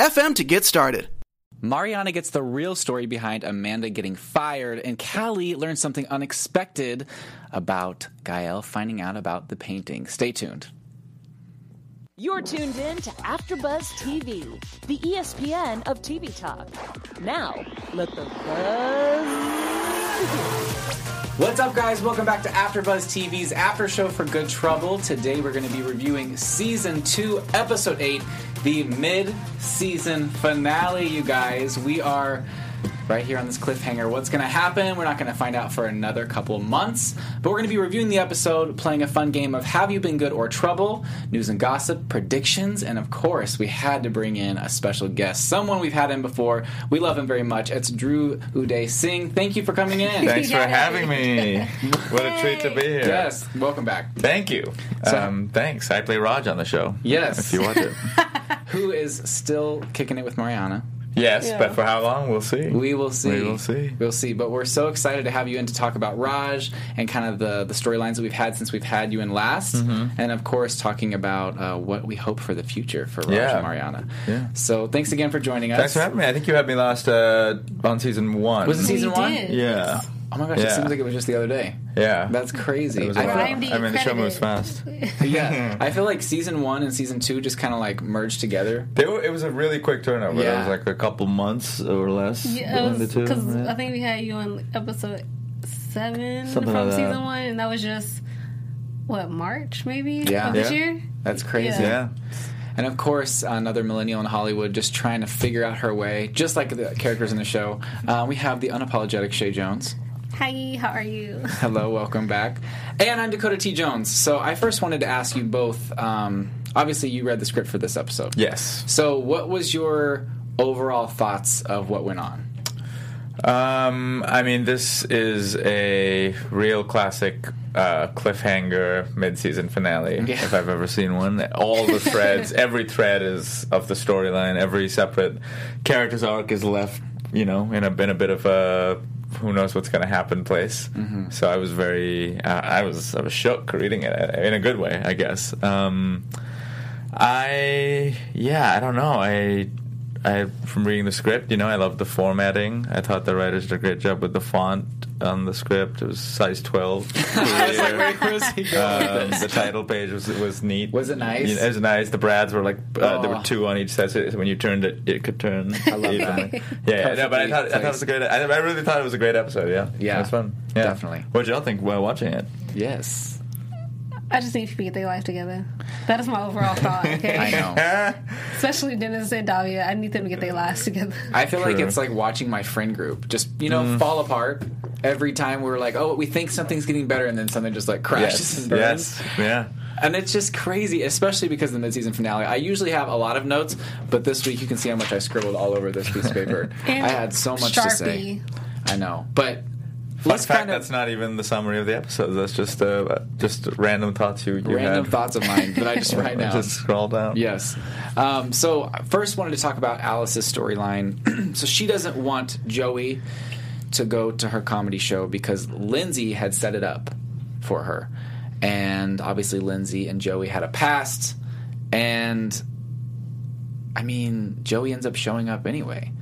anchor.fm to get started. Mariana gets the real story behind Amanda getting fired, and Callie learns something unexpected about Gael finding out about the painting. Stay tuned. You're tuned in to AfterBuzz TV, the ESPN of TV talk. Now, let the buzz. What's up, guys? Welcome back to AfterBuzz TV's After Show for Good Trouble. Today, we're going to be reviewing Season 2, Episode 8, the mid-season finale, you guys. We are right here on this cliffhanger. What's going to happen? We're not going to find out for another couple months, but we're going to be reviewing the episode, playing a fun game of Have You Been Good or Trouble, news and gossip, predictions, and of course, we had to bring in a special guest, someone we've had in before. We love him very much. It's Dhruv Uday Singh. Thank you for coming in. Thanks for having me. What a treat to be here. Yes, welcome back. Thank you. Um, thanks. I play Raj on the show. Yes. If you watch it. Who is still kicking it with Mariana? Yes, Yeah. but for how long? We'll see. We will see. We will see. We'll see. But we're so excited to have you in to talk about Raj and kind of the, the storylines that we've had since we've had you in last. Mm-hmm. And of course, talking about uh, what we hope for the future for Raj Yeah. and Mariana. Yeah. So thanks again for joining us. Thanks for having me. I think you had me last uh, on season one. Was it season We one? did. Yeah. Oh my gosh, it seems like it was just the other day. Yeah. That's crazy. It was I a feel- I mean, the show moves fast. yeah, I feel like season one and season two just kind of like merged together. They were, it was a really quick turnover. Yeah. It was like a couple months or less. Yeah, between the two. because yeah. I think we had you on episode seven Something from like that. season one, and that was just what March maybe Yeah. of this Yeah. year. That's crazy. yeah. And of course, another millennial in Hollywood just trying to figure out her way, just like the characters in the show. Uh, we have the unapologetic Shay Jones. Hi, how are you? Hello, welcome back. And I'm Dakota T. Jones. So I first wanted to ask you both. Um, obviously, you read the script for this episode. Yes. So, what was your overall thoughts of what went on? Um, I mean, this is a real classic uh, cliffhanger mid-season finale, Yeah. if I've ever seen one. All the threads, every thread is of the storyline. Every separate character's arc is left, you know, in a in a bit of a who knows what's going to happen place. So I was very, uh, I was I was shook reading it uh, in a good way, I guess. Um, I yeah, I don't know. I I from reading the script, you know, I loved the formatting. I thought the writers did a great job with the font on the script. It was size twelve. Clear. where's he Um, the title page was was neat. Was it nice? You know, it was nice. The Brads were like uh, there Oh. were two on each side, so when you turned it, it could turn. I love evenly. that. Yeah, yeah, no, but I thought, I thought it was a great. I, I really thought it was a great episode. Yeah, Yeah, it was fun. Yeah. definitely. What did y'all think while watching it? Yes. I just need people to get their life together. That is my overall thought. Okay, I know. especially Dennis and Davia. I need them to get their lives together. I feel like it's like watching my friend group just, you know, Mm. fall apart every time we're like, oh, we think something's getting better, and then something just like crashes yes, and burns. yes, yeah. And it's just crazy, especially because of the midseason finale. I usually have a lot of notes, but this week you can see how much I scribbled all over this piece of paper. I had so much to say. I know, but Fun let's fact, kind of that's not even the summary of the episodes. That's just uh, just random thoughts you, you random had. thoughts of mine that I just write down. just scroll down. Yes. Um, so I first wanted to talk about Alice's storyline. so she doesn't want Joey to go to her comedy show because Lindsay had set it up for her, and obviously Lindsay and Joey had a past, and I mean Joey ends up showing up anyway.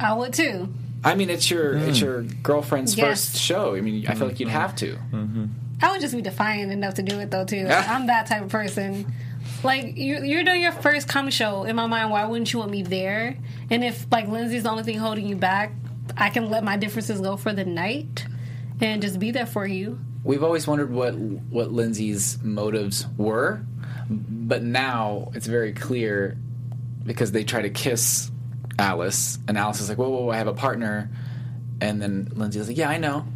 I would too. I mean, it's your it's hmm. your girlfriend's Yes. first show. I mean, I feel like you'd mm-hmm. have to. Mm-hmm. I would just be defiant enough to do it though too. I'm that type of person. Like you, you're doing your first comedy show. In my mind, why wouldn't you want me there? And if like Lindsay's the only thing holding you back, I can let my differences go for the night and just be there for you. We've always wondered what what Lindsay's motives were, but now it's very clear because they try to kiss Alice, and Alice is like, "Whoa, whoa, whoa I have a partner," and then Lindsay's like, "Yeah, I know."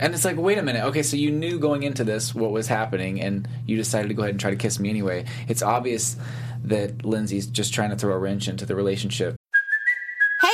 And it's like, wait a minute. Okay, so you knew going into this what was happening, and you decided to go ahead and try to kiss me anyway. It's obvious that Lindsay's just trying to throw a wrench into the relationship.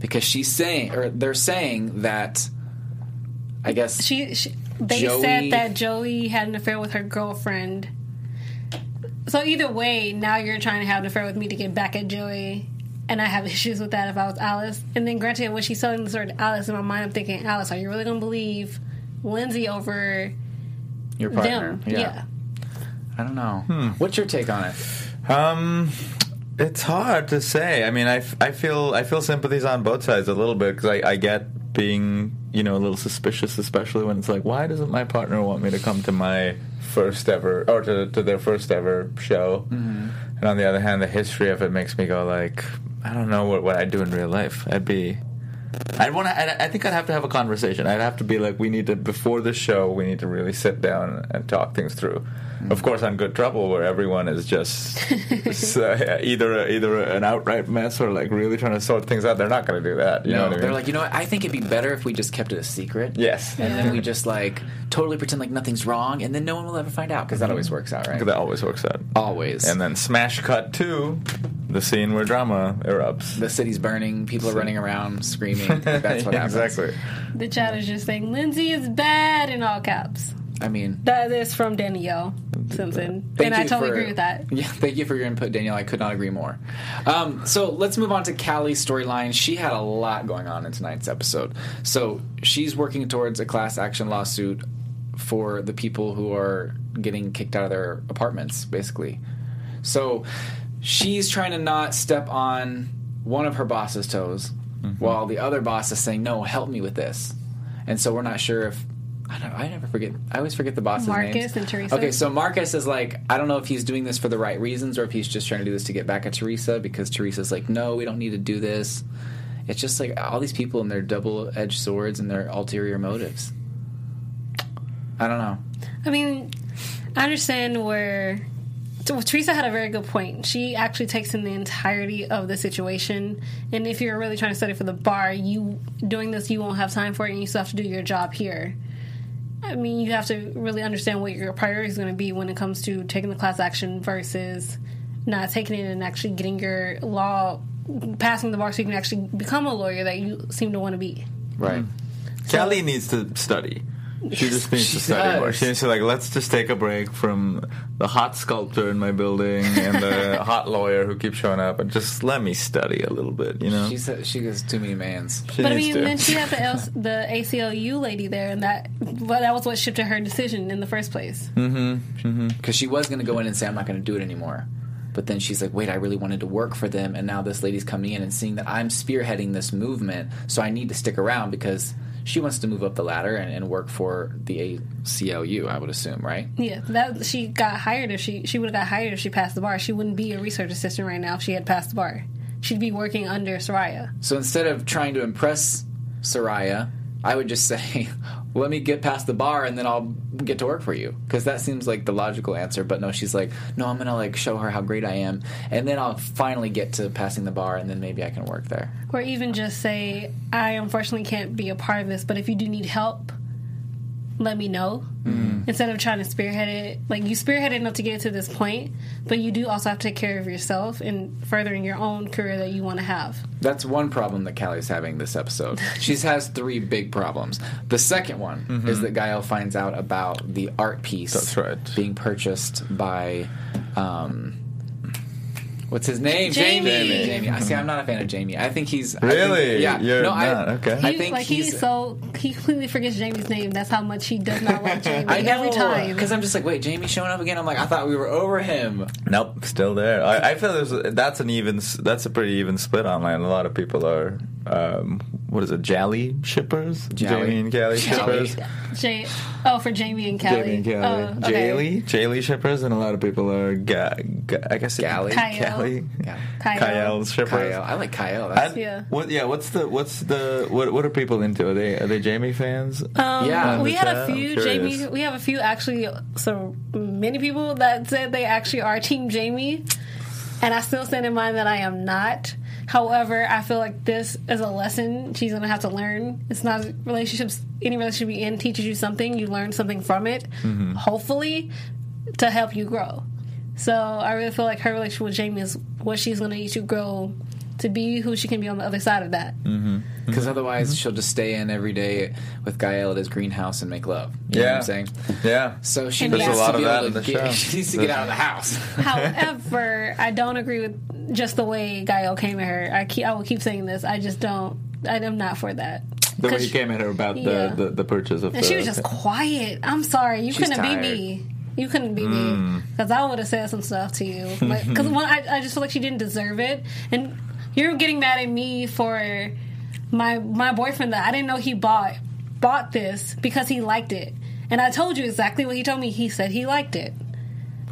Because she's saying, or they're saying that. I guess She, she they Joey- said that Joey had an affair with her girlfriend. So either way, now you're trying to have an affair with me to get back at Joey, and I have issues with that if I was Alice. And then granted, when she's selling the story to Alice, in my mind, I'm thinking, Alice, are you really going to believe Lindsay over your partner. them? Yeah. I don't know. Hmm. What's your take on it? Um, it's hard to say. I mean, I, f- I feel I feel sympathies on both sides a little bit because I, I get being you know a little suspicious, especially when it's like, why doesn't my partner want me to come to my first ever or to, to their first ever show? Mm-hmm. And on the other hand, the history of it makes me go like, I don't know what what I'd do in real life. I'd be. I'd want to. I think I'd have to have a conversation. I'd have to be like, we need to before the show. We need to really sit down and talk things through. Of course, on Good Trouble, where everyone is just so, uh, yeah, either either an outright mess or like really trying to sort things out. They're not going to do that. You know what I mean? they're like, you know what? I think it'd be better if we just kept it a secret. yes, And then we just like totally pretend like nothing's wrong, and then no one will ever find out because that always works out, right? that always works out. Always. And then smash cut to the scene where drama erupts. the city's burning, people are running around screaming. That's what Yeah, happens. exactly. The chat is just saying Lindsay is bad in all caps. I mean, That is from Danielle Simpson, and I totally for- agree with that. Yeah, thank you for your input, Danielle. I could not agree more. Um, so let's move on to Callie's storyline. She had a lot going on in tonight's episode. So she's working towards a class action lawsuit for the people who are getting kicked out of their apartments, basically. So she's trying to not step on one of her boss's toes, while the other boss is saying, "No, help me with this." And so we're not sure if I don't. I never forget. I always forget the boss's Marcus names. and Teresa. Okay, so Marcus is like, I don't know if he's doing this for the right reasons or if he's just trying to do this to get back at Teresa because Teresa's like, no, we don't need to do this. It's just like all these people and their double edged swords and their ulterior motives. I don't know. I mean, I understand where so Teresa had a very good point. She actually takes in the entirety of the situation, and if you're really trying to study for the bar, you doing this, you won't have time for it, and you still have to do your job here. I mean, you have to really understand what your priority is going to be when it comes to taking the class action versus not taking it and actually getting your law, passing the bar so you can actually become a lawyer that you seem to want to be. Right. Mm-hmm. Callie needs to study. She just needs She to study more. does. She needs to like let's just take a break from the hot sculptor in my building and the hot lawyer who keeps showing up and just let me study a little bit. You know, She said she goes too many mans. She But I mean, to. then she had the L- the ACLU lady there, and that well, that was what shifted her decision in the first place. Mm-hmm, mm-hmm. Because she was going to go in and say, I'm not going to do it anymore. But then she's like, wait, I really wanted to work for them. And now this lady's coming in and seeing that I'm spearheading this movement. So I need to stick around because she wants to move up the ladder and, and work for the ACLU, I would assume, right? Yeah, that she got hired if she she would have got hired if she passed the bar. She wouldn't be a research assistant right now if she had passed the bar. She'd be working under Soraya. So instead of trying to impress Soraya, I would just say, let me get past the bar and then I'll get to work for you. Because that seems like the logical answer. But no, she's like, no, I'm going to like show her how great I am. And then I'll finally get to passing the bar and then maybe I can work there. Or even just say, I unfortunately can't be a part of this, but if you do need help, let me know. Instead of trying to spearhead it, like you spearheaded enough to get to this point, but you do also have to take care of yourself and furthering your own career that you want to have. That's one problem that Callie's having this episode. She has three big problems. The second one is that Gael finds out about the art piece That's right. being purchased by um What's his name? Jamie. Jamie. Jamie. I see. I'm not a fan of Jamie. I think he's I think- Really? yeah. You're no, not? I, Okay. I think like he's, he's so he completely forgets Jamie's name. That's how much he does not like Jamie I know every time. because I'm just like, wait, Jamie's showing up again. I'm like, I thought we were over him. Nope, still there. I, I feel there's that's an even that's a pretty even split online. A lot of people are um, what is it? Jally shippers, Jally. Jamie and Callie shippers. Jay, oh, for Jamie and Callie. Jamie and Callie, Oh, okay. Jaylee, Jaylee shippers, and a lot of people are, ga- ga- I guess, it- Gally? Kyle. Callie, Yeah. Kyle. Kyle shippers. Kyle. I like Kyle. I- Yeah. What? Yeah. What's the? What's the? What? What are people into? Are they? Are they Jamie fans? Um, Yeah. we had a I'm few curious. Jamie. We have a few actually. So many people that said they actually are Team Jamie, and I still stand in mind that I am not. However, I feel like this is a lesson she's going to have to learn. It's not relationships. Any relationship you in teaches you something. You learn something from it. Mm-hmm. Hopefully, to help you grow. So I really feel like her relationship with Jamie is what she's going to need to grow to be who she can be on the other side of that. Mm. Because Mm-hmm. otherwise, she'll just stay in every day with Gael at his greenhouse and make love. You know what Yeah. I'm saying? yeah. So she And needs There's a to of that in the get, show. She needs to get out of the house. However, I don't agree with just the way Gael came at her. I keep, I will keep saying this. I just don't. I am not for that. The way he came at her about the, Yeah. the, the purchase of And the. she was just quiet. I'm sorry. You couldn't tired. be me. You couldn't be Mm. me because I would have said some stuff to you. Because I, I just feel like she didn't deserve it, and you're getting mad at me for my my boyfriend that I didn't know he bought bought this because he liked it, and I told you exactly what he told me. He said he liked it.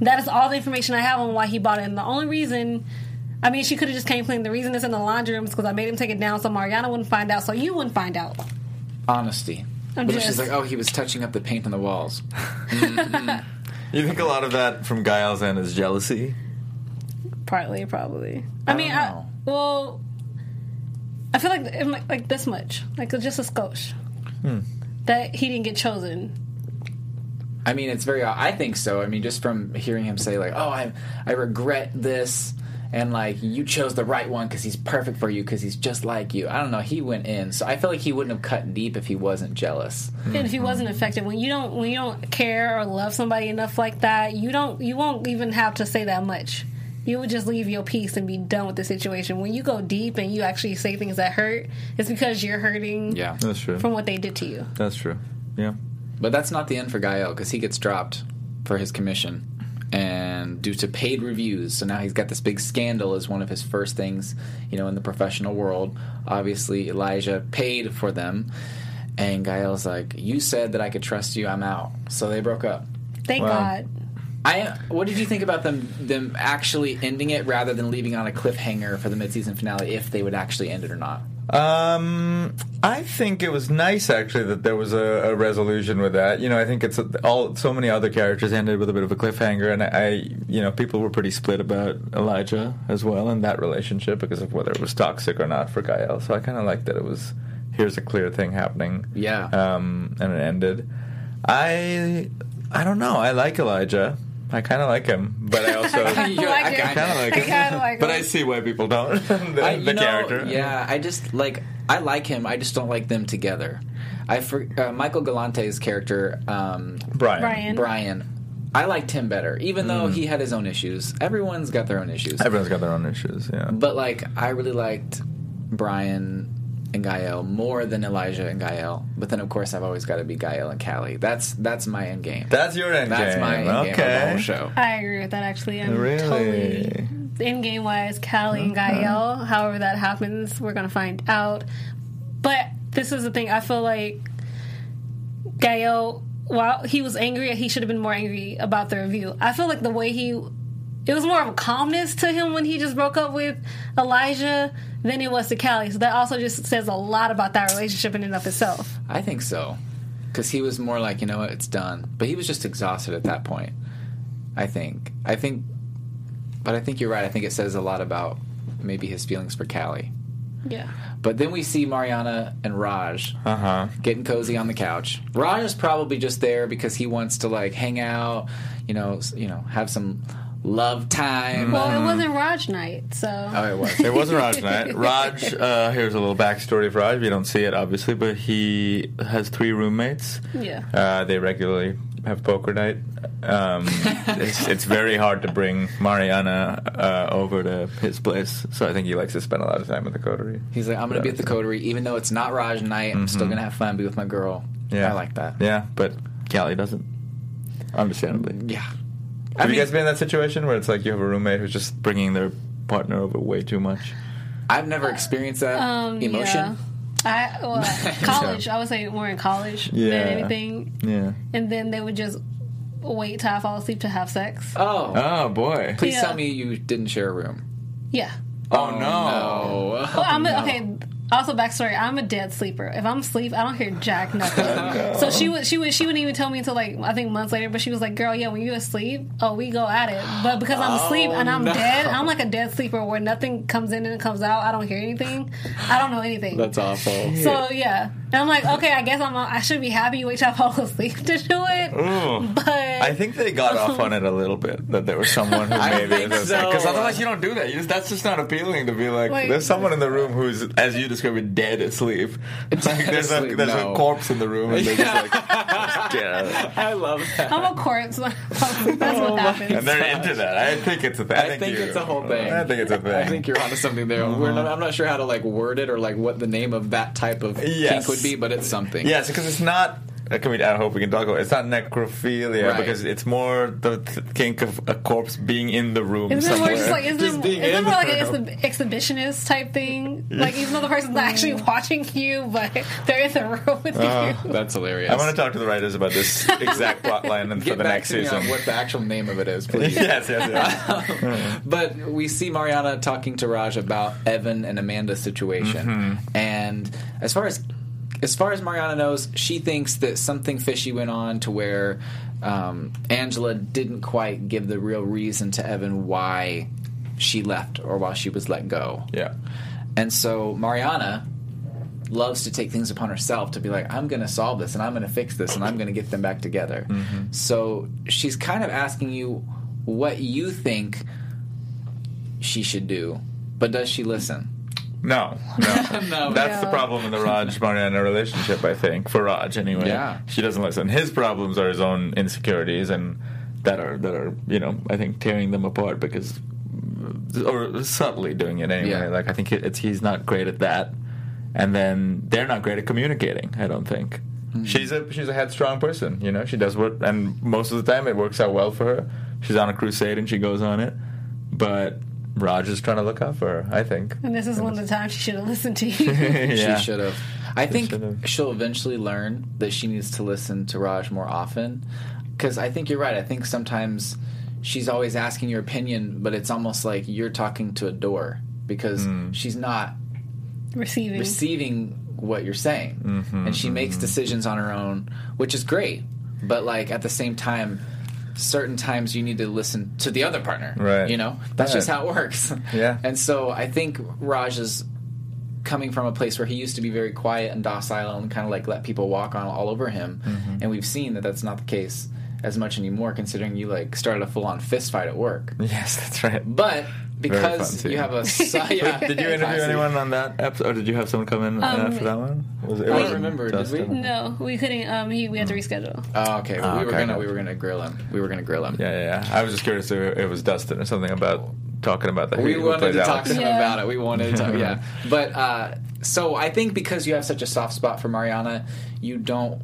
That is all the information I have on why he bought it, and the only reason. I mean, she could have just came clean. The reason it's in the laundry room is because I made him take it down so Mariana wouldn't find out, so you wouldn't find out. Honesty. I'm but just- she's like, oh, he was touching up the paint on the walls. Mm-hmm. You think a lot of that from Gael's end is jealousy? Partly, probably. I, mean, I, know. well, I feel like it might- like this much, like just a skosh, hmm. that he didn't get chosen. I mean, it's very. I think so. I mean, just from hearing him say like, "Oh, I I regret this," and like you chose the right one because he's perfect for you because he's just like you. I don't know. He went in, so I feel like he wouldn't have cut deep if he wasn't jealous. And if he wasn't affected, when you don't when you don't care or love somebody enough like that, you don't you won't even have to say that much. You would just leave your peace and be done with the situation. When you go deep and you actually say things that hurt, it's because you're hurting Yeah, That's true. from what they did to you. That's true. Yeah. but that's not the end for Gael because he gets dropped for his commission. And due to paid reviews, so now he's got this big scandal as one of his first things, you know, in the professional world. Obviously, Elijah paid for them, and Gael's like, "You said that I could trust you. I'm out." So they broke up. Thank Wow. God. I what did you think about them them actually ending it rather than leaving on a cliffhanger for the midseason finale if they would actually end it or not? Um, I think it was nice actually that there was a, a resolution with that. You know, I think it's all so many other characters ended with a bit of a cliffhanger, and I, I, you know, people were pretty split about Elijah as well in that relationship because of whether it was toxic or not for Gael. So I kind of like that it was here's a clear thing happening. Yeah. Um, and it ended. I, I don't know. I like Elijah. I kind of like him, but I also. I like I kind of like I him, kinda like but him. I see why people don't. the I, the know, character, Yeah, I just like I like him. I just don't like them together. I for, uh, Michael Galante's character um, Brian. Brian. Brian. I liked him better, even Mm. though he had his own issues. Everyone's got their own issues. Everyone's got their own issues. Yeah. But like, I really liked Brian and Gael more than Elijah and Gael. But then, of course, I've always got to be Gael and Callie. That's that's my end game. That's your end That's game. That's my end game of the okay. whole show. I agree with that actually. I'm Really? totally in game wise, Callie and Gael. However that happens, we're gonna find out. But this is the thing, I feel like Gael while he was angry, he should have been more angry about the review. I feel like the way he it was more of a calmness to him when he just broke up with Elijah than it was to Callie. So that also just says a lot about that relationship in and of itself. I think so. Because he was more like, you know what, it's done. But he was just exhausted at that point. I think. I think. But I think you're right. I think it says a lot about maybe his feelings for Callie. Yeah. But then we see Mariana and Raj Uh huh. getting cozy on the couch. Raj is probably just there because he wants to like hang out, you know, you know, have some love time. Well, it wasn't Raj night, so oh, it was. It wasn't Raj night. Raj, uh, here's a little backstory of Raj. You don't see it, obviously, but he has three roommates. yeah. Uh, they regularly have poker night. Um, it's, it's very hard to bring Mariana uh, over to his place, so I think he likes to spend a lot of time at the coterie. He's like, I'm going to be at the coterie, even though it's not Raj night. I'm still going to have fun, be with my girl. Yeah, I like that. Yeah, but Callie doesn't. Understandably. Yeah. Have you guys been in that situation where it's like you have a roommate who's just bringing their partner over way too much? I've never experienced that Um, emotion. yeah. I well, college. I would say more in college Yeah. than anything, Yeah. and then they would just wait till I fall asleep to have sex. Oh, Oh boy. please Yeah. tell me you didn't share a room. Yeah. Oh, no. Oh, Well, I'm a, okay. Also, backstory: I'm a dead sleeper. If I'm asleep, I don't hear jack nothing. So she would, she would, she wouldn't even tell me until like I think months later. But she was like, "Girl, yeah, when you asleep, oh, we go at it." But because I'm asleep and I'm oh, no. dead, I'm like a dead sleeper where nothing comes in and it comes out. I don't hear anything. I don't know anything. That's awful. so yeah, and I'm like, okay, I guess I'm. I should be happy wait till I fall asleep to do it. Ooh. But I think they got off on it a little bit that there was someone who I maybe because so. otherwise you don't do that. You just, that's just not appealing to be like Like- there's someone in the room who's as you described it dead asleep. It's like there's a there's no. a corpse in the room and they're just like yeah. I love that. I'm a corpse. That's what oh happens. and they're into that. I think it's a thing. I think you- it's a whole thing. I think it's a thing. I think you're onto something there. We're not, I'm not sure how to like word it or like what the name of that type of Yes. kink would be, but it's something. Yes, because it's not. I mean, I hope we can talk about. it. It's not necrophilia Right. because it's more the kink of a corpse being in the room Isn't it more just like isn't, Just it, being isn't it in more like the an exhib- exhibitionist type thing? Like even though the person's not actually watching you, but they're in the room with you. That's hilarious. I want to talk to the writers about this exact plot line and for the back next to me season. on what the actual name of it is, please. yes, yes, yes. But we see Mariana talking to Raj about Evan and Amanda's situation, Mm-hmm. and as far as as far as Mariana knows, she thinks that something fishy went on to where um, Angela didn't quite give the real reason to Evan why she left or why she was let go. yeah. And so Mariana loves to take things upon herself to be like, I'm going to solve this and I'm going to fix this and I'm going to get them back together. So she's kind of asking you what you think she should do, but does she listen? No, no. No. That's the problem in the Raj Mariana relationship, I think, for Raj anyway. Yeah. She doesn't listen. His problems are his own insecurities and that are that are, you know, I think tearing them apart because or subtly doing it anyway. Yeah. Like I think it's he's not great at that. And then they're not great at communicating, I don't think. Hmm. She's a she's a headstrong person, you know. She does what and most of the time it works out well for her. She's on a crusade and she goes on it. But Raj is trying to look up for I think. And this is one of the times she should have listened to you. yeah. She should have. I think should've. she'll eventually learn that she needs to listen to Raj more often. Because I think you're right. I think sometimes she's always asking your opinion, but it's almost like you're talking to a door because she's not Receiving. receiving what you're saying. Mm-hmm, and she makes decisions on her own, which is great. But like at the same time, certain times you need to listen to the other partner. Right. You know? That's just how it works. Yeah. And so I think Raj is coming from a place where he used to be very quiet and docile and kind of like let people walk on all over him. Mm-hmm. And we've seen that that's not the case as much anymore considering you like started a full-on fist fight at work. Yes, that's right. But because scene. you have a si- yeah, Did you interview anyone on that episode, or did you have someone come in uh, for that one? Was it, it I don't remember, did we? No, we couldn't. Um, he, we had to reschedule. Oh, okay. Oh, we were okay. gonna we were gonna grill him. We were gonna grill him. Yeah, yeah, yeah. I was just curious if it was Dustin or something about talking about that. We who wanted plays to talk to him Yeah. about it. We wanted to talk, yeah. But uh, so I think because you have such a soft spot for Mariana, you don't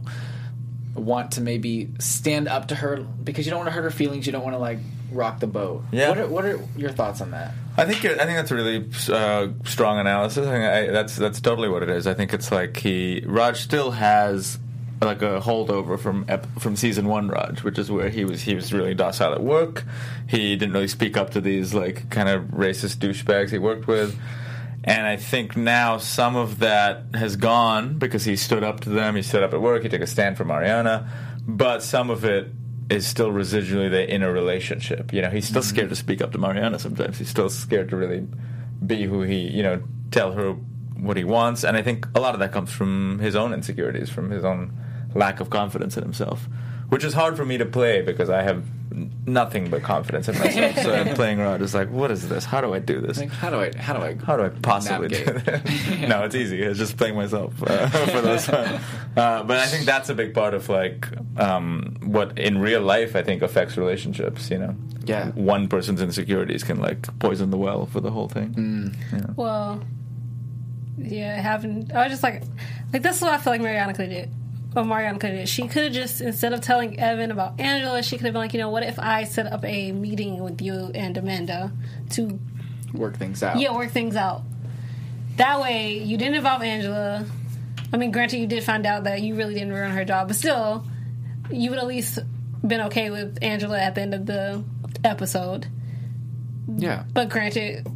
want to maybe stand up to her because you don't want to hurt her feelings. You don't want to like rock the boat. Yeah. What are, what are your thoughts on that? I think I think that's a really uh, strong analysis. I think I, that's that's totally what it is. I think it's like he Raj still has like a holdover from ep- from season one Raj, which is where he was he was really docile at work. He didn't really speak up to these like kind of racist douchebags he worked with. And I think now some of that has gone because he stood up to them. He stood up at work. He took a stand for Mariana. But some of it is still residually there in a relationship. You know, he's still mm-hmm. scared to speak up to Mariana sometimes. He's still scared to really be who he, you know, tell her what he wants. And I think a lot of that comes from his own insecurities, from his own lack of confidence in himself, which is hard for me to play because I have nothing but confidence in myself. so I'm playing Raj is like, what is this? How do I do this? Like, how do I how do I How do I possibly do navigate? that? no, it's easy. It's just playing myself uh, for those. Uh, but I think that's a big part of like um, what in real life I think affects relationships. You know, Yeah. one person's insecurities can like poison the well for the whole thing. Well, yeah, I haven't. I was just like, like this is what I feel like Mariana could have did. Or Mariana could have did. She could have just instead of telling Evan about Angela, she could have been like, you know, what if I set up a meeting with you and Amanda to work things out? yeah work things out. That way, you didn't involve Angela. I mean, granted, you did find out that you really didn't ruin her job, but still, you would at least been okay with Angela at the end of the episode. Yeah. But granted,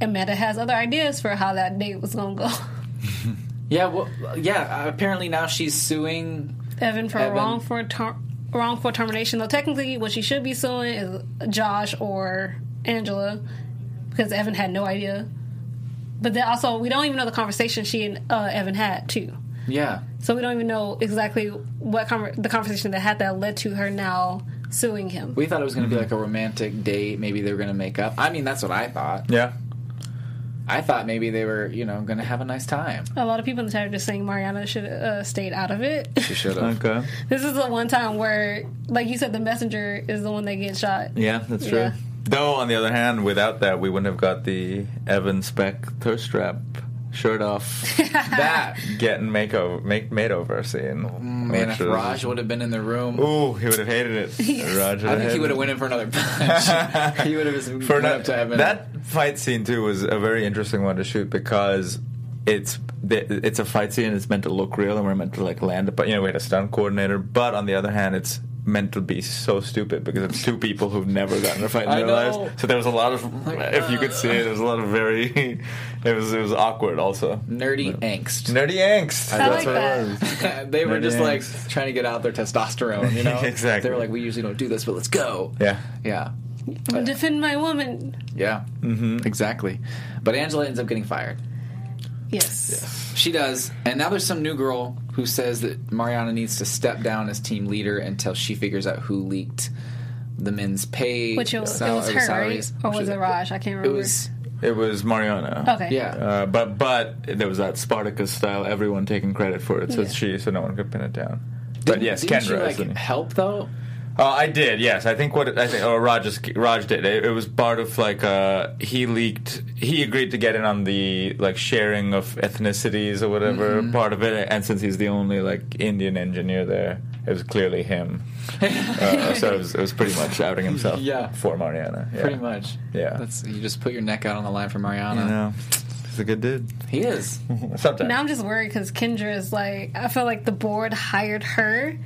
Amanda has other ideas for how that date was going to go. Yeah, well, yeah. Apparently now she's suing. Evan for Evan. wrong for ter- wrongful termination. Though technically, what she should be suing is Josh or Angela because Evan had no idea. But then also, we don't even know the conversation she and uh, Evan had too. Yeah. So we don't even know exactly what conver- the conversation that had that led to her now suing him. We thought it was going to be like a romantic date. Maybe they were going to make up. I mean, that's what I thought. Yeah. I thought maybe they were, you know, going to have a nice time. A lot of people in the chat are just saying Mariana should have uh, stayed out of it. She should have. Okay. this is the one time where, like you said, the messenger is the one that gets shot. Yeah, that's true. Yeah. Though, on the other hand, without that, we wouldn't have got the Evan Speck thirst trap shirt off that getting makeover, make makeover scene. Mm, man, if Raj would have been in the room, Ooh, he would have hated it. Raj I think he would have went in for another punch. he would have just for went that, up to Evan. that fight scene too was a very interesting one to shoot because it's it's a fight scene. It's meant to look real, and we're meant to like land it. But you know, we had a stunt coordinator. But on the other hand, it's meant to be so stupid because it's two people who've never gotten a fight in their know. lives. So there was a lot of, if you could see it, there was a lot of very, it was it was awkward also. nerdy angst. Nerdy angst. I That's like what that. it was. they were Nerdy just like angst. trying to get out their testosterone, you know? Exactly. They were like, we usually don't do this, but let's go. Yeah. Yeah. Defend my woman. Yeah. Mm-hmm. Exactly. But Angela ends up getting fired. Yes. She does. And now there's some new girl who says that Mariana needs to step down as team leader until she figures out who leaked the men's pay. Which it was, it was or her, salaries. right? Or was it Raj? I can't remember. It remember. was. It was Mariana. okay. Yeah. Uh, but but there was that Spartacus style, everyone taking credit for it, so Yeah. she so no one could pin it down. But Didn't- yes, didn't Kendra. she, like, help though. Uh, I did, yes. I think what it- I think, or Raj, just- Raj did. It, it was part of like uh, he leaked. He agreed to get in on the like sharing of ethnicities or whatever Mm-hmm. part of it. And since he's the only like Indian engineer there, it was clearly him. uh, so it was, it was pretty much outing himself. Yeah. for Mariana. Yeah. Pretty much. Yeah. That's you just put your neck out on the line for Mariana. You know, he's a good dude. He is. Sometimes. Now I'm just worried because Kendra is like, I feel like the board hired her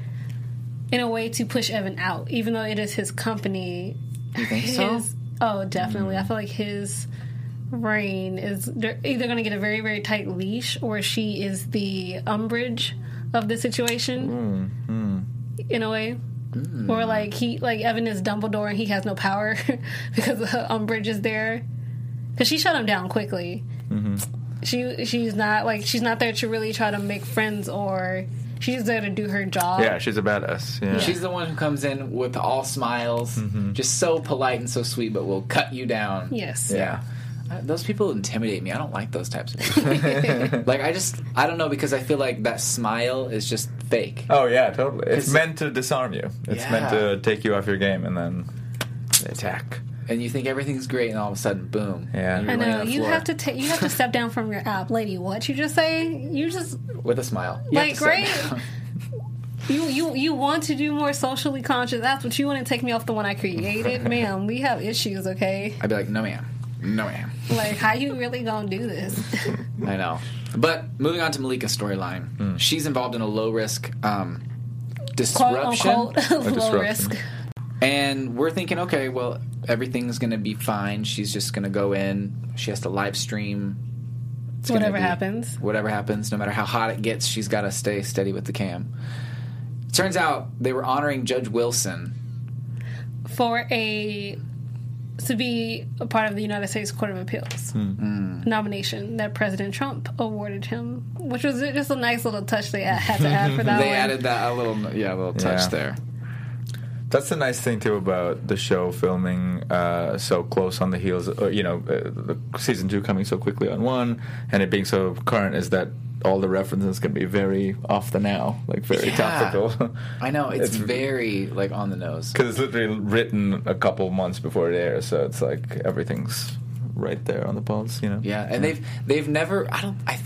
in a way to push Evan out, even though it is his company. You think so? Oh, definitely. I feel like his reign is they're either going to get a very, very tight leash or she is the Umbridge of the situation hmm, hmm. in a way. Hmm. Or like he, like Evan is Dumbledore and he has no power because the Umbridge is there. Because she shut him down quickly. Mm-hmm. She she's not like she's not there to really try to make friends or she's there to do her job. yeah, she's a badass. Yeah. She's the one who comes in with all smiles, Mm-hmm. just so polite and so sweet, but will cut you down. Yes. Yeah. Uh, Those people intimidate me. I don't like those types of people. like I just I don't know because I feel like that smile is just fake. Oh yeah, totally. It's meant to disarm you. It's Yeah. meant to take you off your game and then attack. And you think everything's great and all of a sudden boom. Yeah. you're I know you floor have to take you have to step down from your app, lady. What you just say? You just with a smile. You like to sit right. You you you want to do more socially conscious. That's what you want to take me off the one I created, ma'am. We have issues, okay? I'd be like, no ma'am. No ma'am. Like, how you really gonna do this? I know. But moving on to Malika's storyline. Hmm. She's involved in a low risk um, Quote disruption. unquote low disruption. risk. And we're thinking, okay, well, everything's going to be fine. She's just going to go in. She has to live stream. It's Whatever be- happens. Whatever happens, no matter how hot it gets, she's got to stay steady with the cam. Turns out they were honoring Judge Wilson. for a to be a part of the United States Court of Appeals Hmm. nomination that President Trump awarded him, which was just a nice little touch they had to add for that They one. added that a little, yeah, a little touch Yeah. there. That's the nice thing too about the show filming uh, so close on the heels. Uh, you know, uh, the season two coming so quickly on one, and it being so current is that all the references can be very off the now, like very Yeah. topical. I know it's, It's- very like on the nose. Because it's literally written a couple months before it airs, so it's like everything's right there on the pulse. You know. Yeah, and they've they've never. I don't. I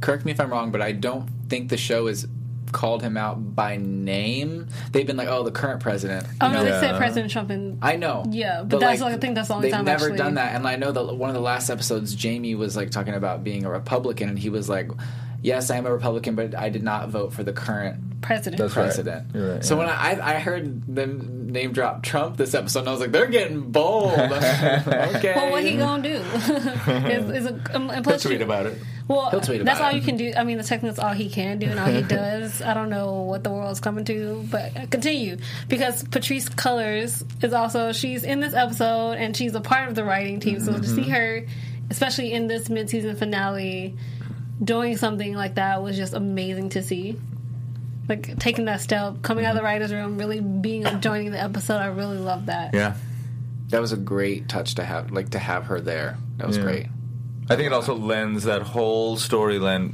correct me if I'm wrong, but I don't think the show has called him out by name. They've been like, oh, the current president. Oh you no, know? they Yeah. said President Trump and I know. Yeah, but that's like- I think that's the only they've time never actually- done that. And I know that one of the last episodes, Jamie was like talking about being a Republican, and he was like, yes, I am a Republican, but I did not vote for the current President. That's president. You're right, so yeah. when I I heard them name drop Trump this episode, and I was like, they're getting bold. okay. well, what he gonna do? is, is a, um, and He'll plus tweet you- about it. Well, He'll tweet that's about all it. you can do. I mean, the technically that's all he can do and all he does. I don't know what the world's coming to, but continue because Patrisse Cullors is also she's in this episode and she's a part of the writing team. So to see her, especially in this mid-season finale, doing something like that was just amazing to see. Like taking that step, coming out of the writers' room, really being joining the episode. I really love that. Yeah. that was a great touch to have, like to have her there. That was Yeah. great. I think it also lends that whole storyline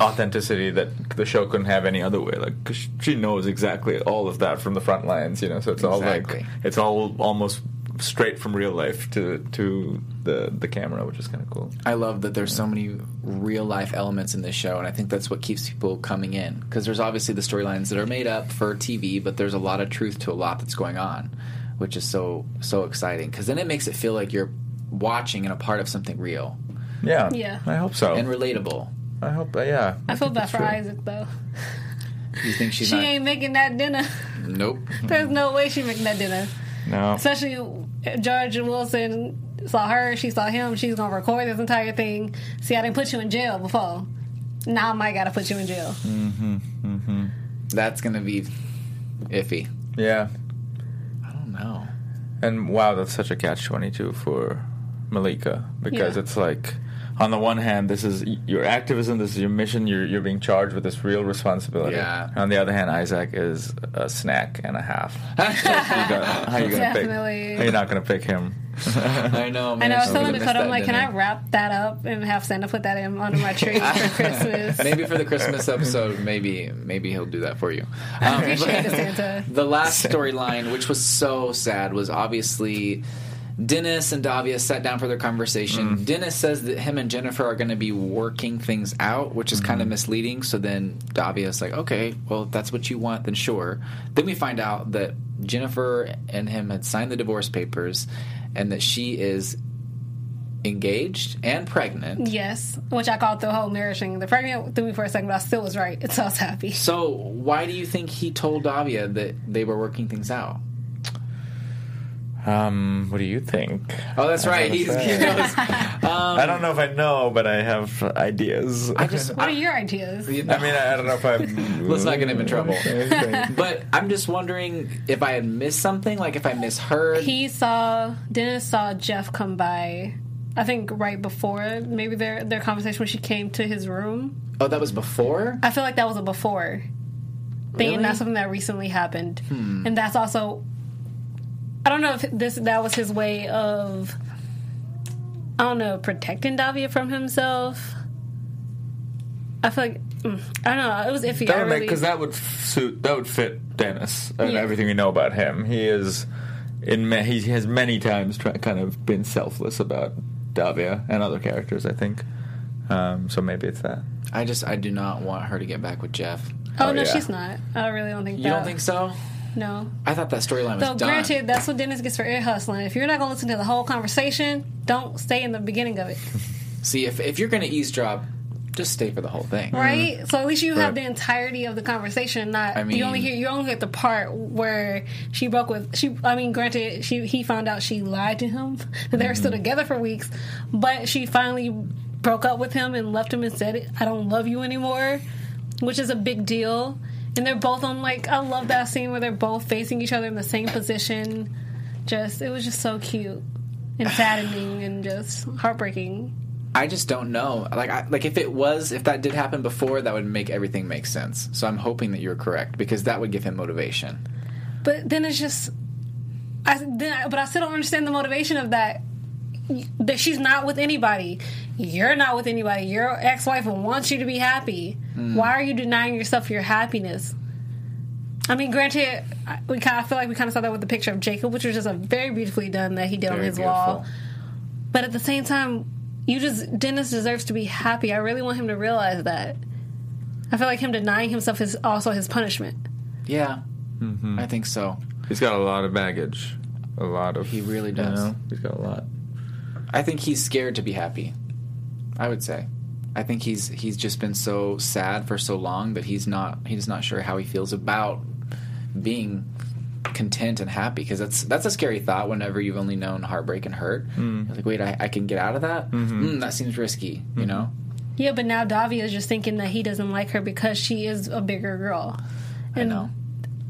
authenticity that the show couldn't have any other way. Like, cause she knows exactly all of that from the front lines, you know. So it's all like it's all almost straight from real life to to the the camera, which is kind of cool. I love that there's so many real life elements in this show, and I think that's what keeps people coming in. Because there's obviously the storylines that are made up for TV, but there's a lot of truth to a lot that's going on, which is so so exciting. Because then it makes it feel like you're watching and a part of something real Yeah, Yeah. I hope so. and relatable. I hope, uh, yeah. I feel bad that's for true. Isaac though. You think she's She not? ain't making that dinner. Nope. There's no way she making that dinner. No, Especially Judge Wilson saw her, she saw him. She's gonna record this entire thing. See, I didn't put you in jail before. Now I might gotta put you in jail. Mm-hmm, mm-hmm. That's gonna be iffy. yeah. I don't know. And wow, that's such a catch twenty two for Malika because Yeah. it's like, on the one hand, this is your activism, this is your mission, you're you're being charged with this real responsibility. Yeah. On the other hand, Isaac is a snack and a half. You got- how you gonna pick? How you not gonna pick him? I know. Man, And I was she's telling gonna Dakota, miss I'm like, that can I wrap that up and have Santa put that in under my tree for Christmas? Maybe for the Christmas episode, maybe maybe he'll do that for you. Um, Appreciate it, Santa. The last storyline, which was so sad, was obviously Dennis and Davia sat down for their conversation. Mm. Dennis says that him and Jennifer are going to be working things out, which is kind of mm-hmm. misleading. So then Davia's like, okay, well, if that's what you want, then sure. Then we find out that Jennifer and him had signed the divorce papers and that she is engaged and pregnant. Yes, which I called the whole marriage thing. The pregnant threw me for a second, but I still was right. So I was happy. So why do you think he told Davia that they were working things out? Um, what do you think? Oh, that's right. He's, he knows. I don't know if I know, but I have ideas. I just. What are your ideas? I mean, I, I don't know if I'm. Let's not get him in trouble. But I'm just wondering if I had missed something, like if I misheard. He saw Dennis saw Jeff come by. I think right before maybe their their conversation when she came to his room. oh, that was before. I feel like that was a before thing, Really? and that's something that recently happened. And that's also, I don't know if this that was his way of, I don't know, protecting Davia from himself. I feel like mm, I don't know. It was iffy. That would make really, because that would suit that would fit Dennis and Yeah. everything we know about him. He is in ma- he has many times try, kind of been selfless about Davia and other characters. I think um, so. Maybe it's that. I just I do not want her to get back with Jeff. oh, Oh, no, yeah. she's not. I really don't think You that. don't think so? No. I thought that storyline was So done. granted, that's what Dennis gets for ear hustling. If you're not gonna listen to the whole conversation, don't stay in the beginning of it. See, if if you're going to eavesdrop, just stay for the whole thing. right? Mm-hmm. So at least you have the entirety of the conversation. Not I mean, you only hear you only get the part where she broke with she. I mean, granted, she he found out she lied to him they were still mm-hmm. together for weeks, but she finally broke up with him and left him and said, "I don't love you anymore," which is a big deal. And they're both on like I love that scene where they're both facing each other in the same position. Just it was just so cute and saddening and just heartbreaking. I just don't know. Like, I, like if it was, if that did happen before, that would make everything make sense. So I'm hoping that you're correct because that would give him motivation. But then it's just, I then, I- but I still don't understand the motivation of that. That she's not with anybody. You're not with anybody. Your ex-wife wants you to be happy. Mm. Why are you denying yourself your happiness? I mean, granted, we kind of feel like we kind of saw that with the picture of Jacob, which was just a very beautifully done that he did on Very his wall. But at the same time, you just Dennis deserves to be happy. I really want him to realize that. I feel like him denying himself is also his punishment. Yeah, mm-hmm. I think so. He's got a lot of baggage. A lot of He really you does. know, he's got a lot. I think he's scared to be happy. I would say. I think he's he's just been so sad for so long that he's not he's not sure how he feels about being content and happy because that's that's a scary thought whenever you've only known heartbreak and hurt. Mm. Like, wait, I, I can get out of that. Mm-hmm. Mm, that seems risky, you know. Yeah, but now Davia is just thinking that he doesn't like her because she is a bigger girl. I know.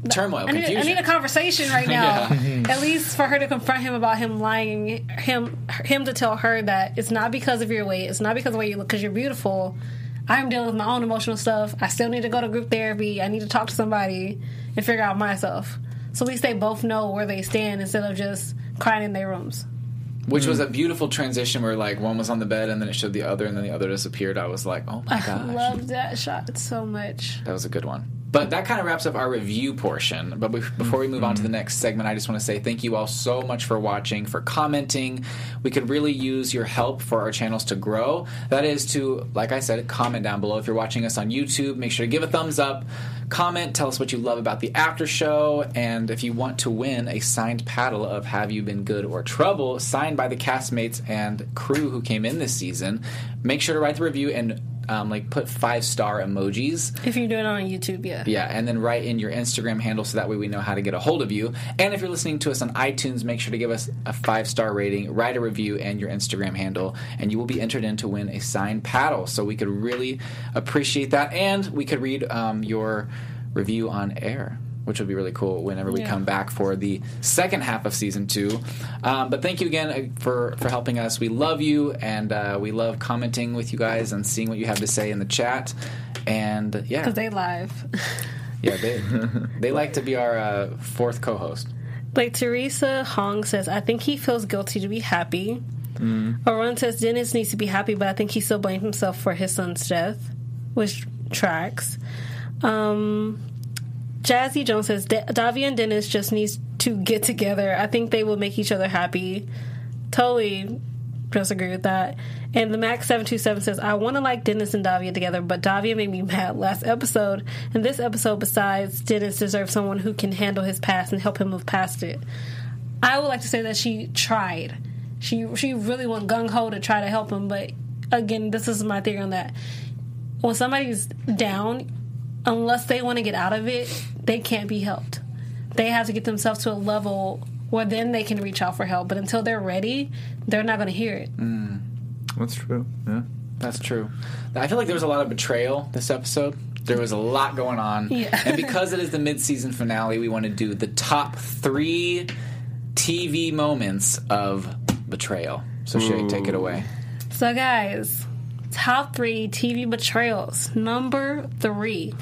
Turmoil, I need, confusion. I need a conversation right now. At least for her to confront him about him lying, him him to tell her that it's not because of your weight, it's not because of the way you look, because you're beautiful. I'm dealing with my own emotional stuff. I still need to go to group therapy. I need to talk to somebody and figure out myself. So at least they both know where they stand instead of just crying in their rooms. Which Mm. was a beautiful transition where like one was on the bed and then it showed the other and then the other disappeared. I was like, oh my I gosh. love that shot so much. That was a good one. But that kind of wraps up our review portion. But before we move on to the mm-hmm. next segment, I just want to say thank you all so much for watching, for commenting. We could really use your help for our channels to grow. That is to, like I said, comment down below. If you're watching us on YouTube, make sure to give a thumbs up, comment, tell us what you love about the after show, and if you want to win a signed paddle of Have You Been Good or Trouble, signed by the castmates and crew who came in this season, make sure to write the review and um, like put five star emojis. If you're doing it on YouTube, yeah. Yeah, and then write in your Instagram handle so that way we know how to get a hold of you. And if you're listening to us on iTunes, make sure to give us a five star rating, write a review, and your Instagram handle, and you will be entered in to win a signed paddle. So we could really appreciate that, and we could read um, your review on air. Which would be really cool whenever we Yeah. come back for the second half of season two. Um, but thank you again uh, for for helping us. We love you, and uh, we love commenting with you guys and seeing what you have to say in the chat. And yeah, Because they live. yeah, they they like to be our uh, fourth co-host. Like Teresa Hong says, I think he feels guilty to be happy. Arun says Dennis needs to be happy, but I think he still blames himself for his son's death, which tracks. Um, Jazzy Jones says "Da- Davia and Dennis just needs to get together. I think they will make each other happy. Totally just agree with that. And the Max seven two seven says, I want to like Dennis and Davia together, but Davia made me mad last episode. And this episode, besides Dennis, deserves someone who can handle his past and help him move past it. I would like to say that she tried. She she really went gung ho to try to help him, but again, this is my theory on that. When somebody's down, unless they want to get out of it, they can't be helped. They have to get themselves to a level where then they can reach out for help. But until they're ready, they're not going to hear it. Mm. That's true. Yeah. That's true. I feel like there was a lot of betrayal this episode. There was a lot going on, Yeah. and because it is the mid-season finale, we want to do the top three TV moments of betrayal. So Shay, take it away. So, guys, top three TV betrayals. Number three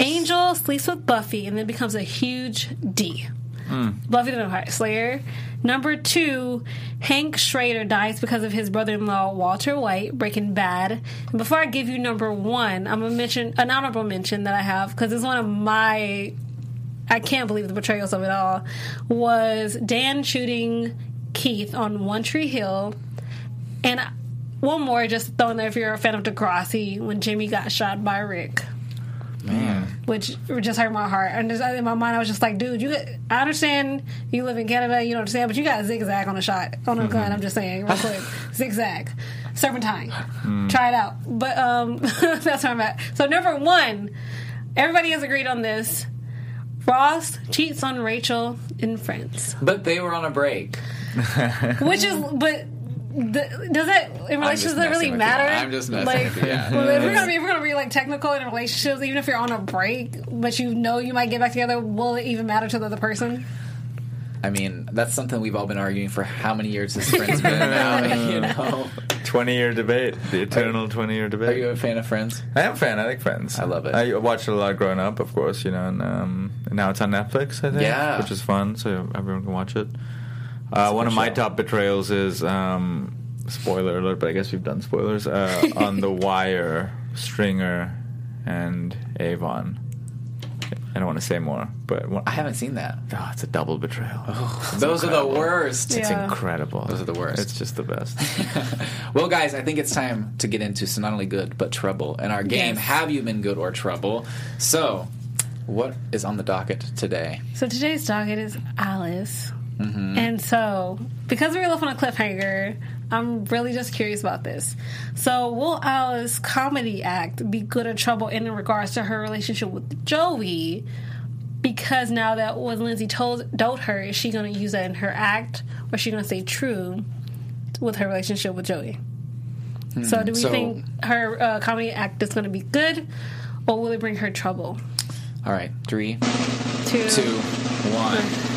Angel sleeps with Buffy and then becomes a huge D. Hmm. Buffy the Vampire Slayer. Number two, Hank Schrader dies because of his brother in law, Walter White, Breaking Bad. And before I give you number one, I'm going to mention an honorable mention that I have because it's one of my. I can't believe the betrayals of it all. Was Dan shooting Keith on One Tree Hill and one more, just throwing there if you're a fan of Degrassi, when Jimmy got shot by Rick, Man, which just hurt my heart. And just, in my mind, I was just like, dude, you. I understand you live in Canada, you don't understand, but you got a zigzag on a shot on a gun. I'm just saying, real quick, zigzag, serpentine. Try it out. But um, that's where I'm at. So number one, everybody has agreed on this. Ross cheats on Rachel in France, but they were on a break. which is but. The, does that in relationships does it really messing you. matter? I'm just messing like, with you, yeah. well, if we're gonna be if we're gonna be like technical in relationships, even if you're on a break, but you know you might get back together, will it even matter to the other person? I mean, that's something we've all been arguing for how many years this friend's been now. You know, 20 year debate. The eternal 20 year debate. are you a fan of Friends? I am a fan. I like Friends. I love it. I watched it a lot growing up, of course, you know, and, um, and now it's on Netflix, I think, Yeah. which is fun, so everyone can watch it. Uh, one of my top betrayals is, um, spoiler alert, but I guess we've done spoilers, uh, on The Wire, Stringer, and Avon. I don't want to say more, but one, I haven't seen that. oh, it's a double betrayal. Those are the worst. It's incredible. Those are the worst. It's just the best. Well, guys, I think it's time to get into so not only good but trouble. And our game, Yes. have you been good or trouble? So, what is on the docket today? So today's docket is Alice, Mm-hmm. and so because we were left on a cliffhanger, I'm really just curious about this. So, will Alice's comedy act be good or trouble in regards to her relationship with Joey? Because now that what Lindsay told told her, is she going to use that in her act, or is she going to stay true with her relationship with Joey? So, do we So- think her uh, comedy act is going to be good, or will it bring her trouble? All right, three, Two, two, one.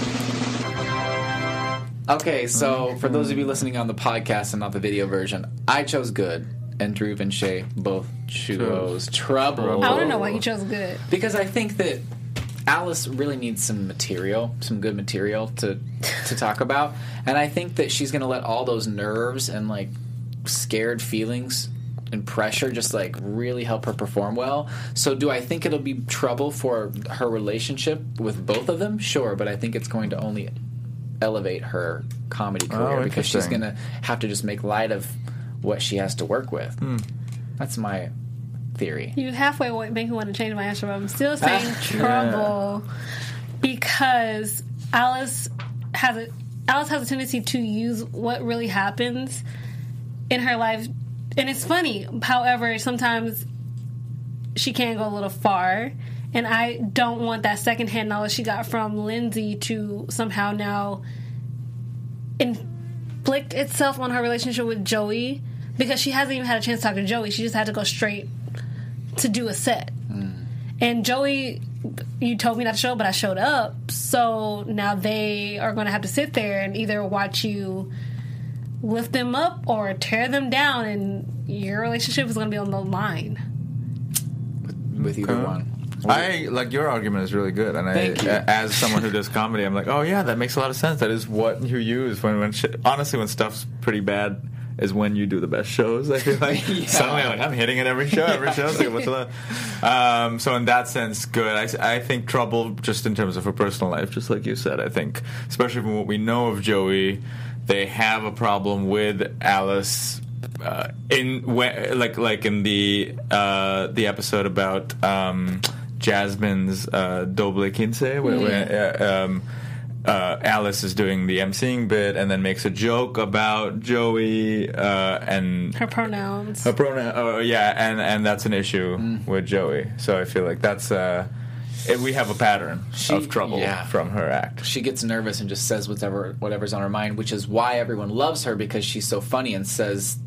Okay, so mm. for those of you listening on the podcast and not the video version, I chose good, and Drew and Shay both chose trouble. I want to know why you chose good. because I think that Alice really needs some material, some good material to to talk about, and I think that she's going to let all those nerves and like scared feelings and pressure just like really help her perform well. So do I think it'll be trouble for her relationship with both of them? Sure, but I think it's going to only elevate her comedy oh, career because she's going to have to just make light of what she has to work with. Hmm. That's my theory. You halfway wa- make me want to change my answer, but I'm still ah. saying trouble because Alice has a Alice has a tendency to use what really happens in her life, and it's funny. However, sometimes she can go a little far, and I don't want that secondhand knowledge she got from Lindsay to somehow now inflict itself on her relationship with Joey because she hasn't even had a chance to talk to Joey. She just had to go straight to do a set. Mm. And Joey, you told me not to show, but I showed up. So now they are going to have to sit there and either watch you lift them up or tear them down, and your relationship is going to be on the line. With either one. I like your argument is really good, and I, as someone who does comedy, I'm like, oh yeah, that makes a lot of sense. That is what you use when when shit, honestly when stuff's pretty bad is when you do the best shows. I feel like Yeah. suddenly like I'm hitting it every show, every show. Like, what's um, so in that sense, good. I, I think trouble just in terms of her personal life, just like you said. I think especially from what we know of Joey, they have a problem with Alice uh, in like like in the uh, the episode about um, Jasmine's uh, Doble Quince, where, where uh, um, uh, Alice is doing the emceeing bit and then makes a joke about Joey uh, and Her pronouns. a pronoun. Oh yeah, and and that's an issue with Joey. So I feel like that's. Uh, it, we have a pattern She- of trouble yeah. from her act. she gets nervous and just says whatever whatever's on her mind, which is why everyone loves her because she's so funny and says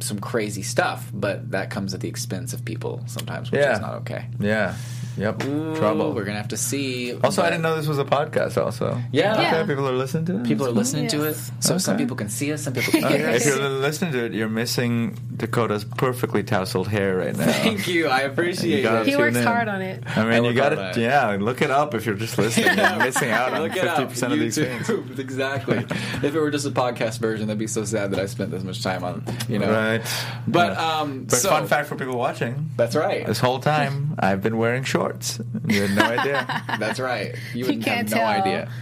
some crazy stuff. But that comes at the expense of people sometimes, which Yeah. is not okay. Yeah. Yep. trouble. We're gonna have to see. Also, I didn't know this was a podcast. Also, Yeah. Okay, Yeah. people are listening to it. people are listening to it. Yes. So some people can see us, some people can hear Okay, if you're listening to it, you're missing Dakota's perfectly tousled hair right now. Thank you. I appreciate You it. he works in. hard on it. I mean, I you got to, it. yeah, look it up if you're just listening. You're missing out on Look 50% of these things. Exactly. if it were just a podcast version, that'd be so sad that I spent this much time on. You know. Right. But Yeah. um. But so, fun fact for people watching. That's right. This whole time, I've been wearing shorts. You had no idea. That's right. You wouldn't can't have no tell. idea.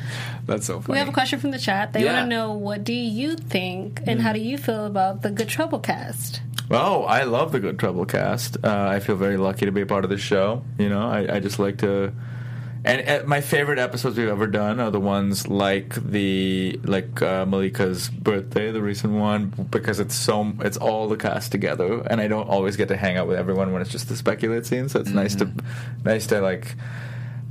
That's so funny. We have a question from the chat. They Yeah. want to know what do you think and how do you feel about the Good Trouble cast? Oh, I love the Good Trouble cast. Uh, I feel very lucky to be a part of this show. You know, I, I just like to. And uh, my favorite episodes we've ever done are the ones like the like uh, Malika's birthday, the recent one, because it's so it's all the cast together, and I don't always get to hang out with everyone when it's just the speculate scene. So it's nice to nice to like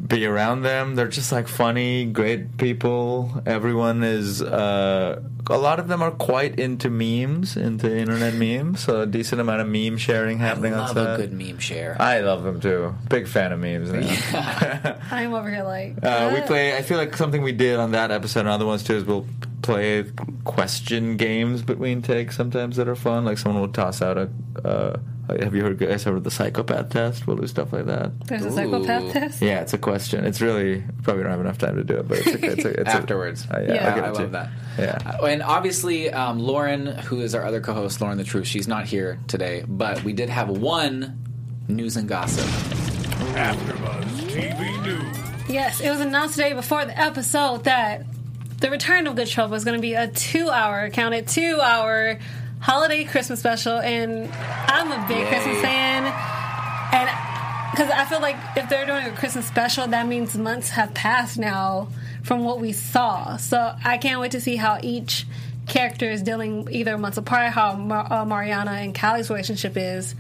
be around them. They're just like funny, great people. Everyone is. Uh, a lot of them are quite into memes, into internet memes. So a decent amount of meme sharing I happening on love set. a good meme share. I love them too. Big fan of memes. Now. I'm over here like Uh, we play. I feel like something we did on that episode and other ones too is we'll play question games between takes sometimes that are fun. Like someone will toss out a. Uh, have you heard guys heard of the psychopath test? We'll do stuff like that. There's a psychopath test. Yeah, it's a question. It's really probably don't have enough time to do it, but it's a, it's a, it's a- Afterwards. uh, yeah, Yeah. I'll give I it to love you. that. Yeah. Uh, And obviously, um, Lauren, who is our other co-host, Lauren the Truth, she's not here today, but we did have one news and gossip. AfterBuzz TV News. Yes, it was announced today before the episode that the return of Good Trouble is going to be a two-hour, counted two-hour holiday Christmas special, and I'm a big Christmas fan, and because I feel like if they're doing a Christmas special, that means months have passed now from what we saw. So I can't wait to see how each character is dealing either months apart, how Mar- uh, Mariana and Callie's relationship is,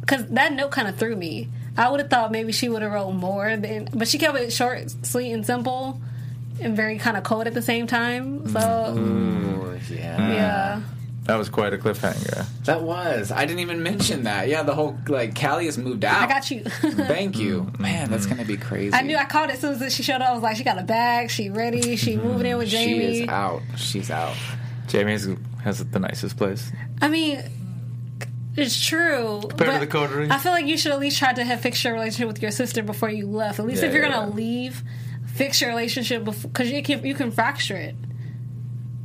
because that note kind of threw me. I would have thought maybe she would have wrote more, than, but she kept it short, sweet, and simple, and very kind of cold at the same time. So Ooh, yeah. yeah, That was quite a cliffhanger. That was. I didn't even mention that. Yeah, the whole like Callie has moved out. I got you. Thank you, mm-hmm. man. That's gonna be crazy. I knew I called it as soon as she showed up. I was like, she got a bag, she ready, she mm-hmm. moving in with Jamie. she is out. She's out. Jamie has, has the nicest place. I mean, it's true. Compared to but the coterie. I feel like you should at least try to have fixed your relationship with your sister before you left. At least Yeah, if you're yeah, gonna yeah. leave, fix your relationship because you can you can fracture it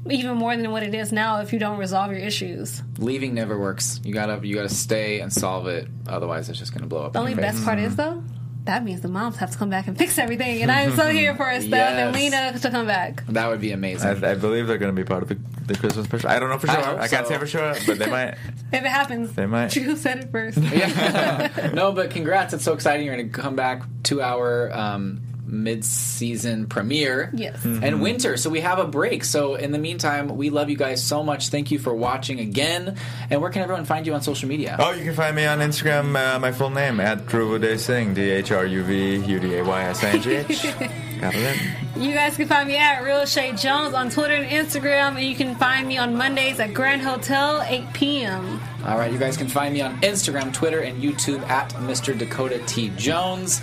even more than what it is now if you don't resolve your issues. Leaving never works. You gotta you gotta stay and solve it. Otherwise, it's just gonna blow up. The in only your face. best part is though. That means the moms have to come back and fix everything, and I'm so here for Estelle and Lena to come back. That would be amazing. I, I believe they're going to be part of the, the Christmas special. I don't know for sure. hope I, can't so. say for sure, but they might. If it happens, They might. You said it first. yeah. no, but congrats! It's so exciting. You're going to come back two hour um, mid season premiere. Yes. Mm-hmm. And winter, so we have a break. So in the meantime, we love you guys so much. Thank you for watching again. And where can everyone find you on social media? Oh, you can find me on Instagram, uh, my full name, at Dhruvuday Singh, D H R U V U D A Y S I N G H. Got it. You guys can find me at Real Shay Jones on Twitter and Instagram, and you can find me on Mondays at Grand Hotel, 8 p.m. All right, you guys can find me on Instagram, Twitter, and YouTube at Mr. Dakota T. Jones.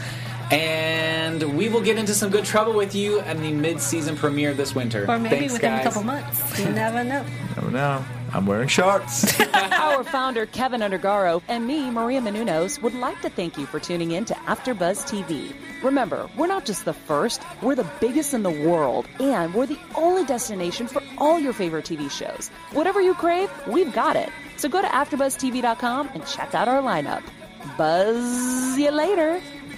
And we will get into some good trouble with you at the mid-season premiere this winter. Or maybe Thanks, within guys. a couple months. You never know. Never know. I'm wearing shorts. Our founder, Keven Undergaro, and me, Maria Menounos, would like to thank you for tuning in to AfterBuzz TV. Remember, we're not just the first, we're the biggest in the world, and we're the only destination for all your favorite TV shows. Whatever you crave, we've got it. So go to AfterBuzzTV.com and check out our lineup. Buzz you later.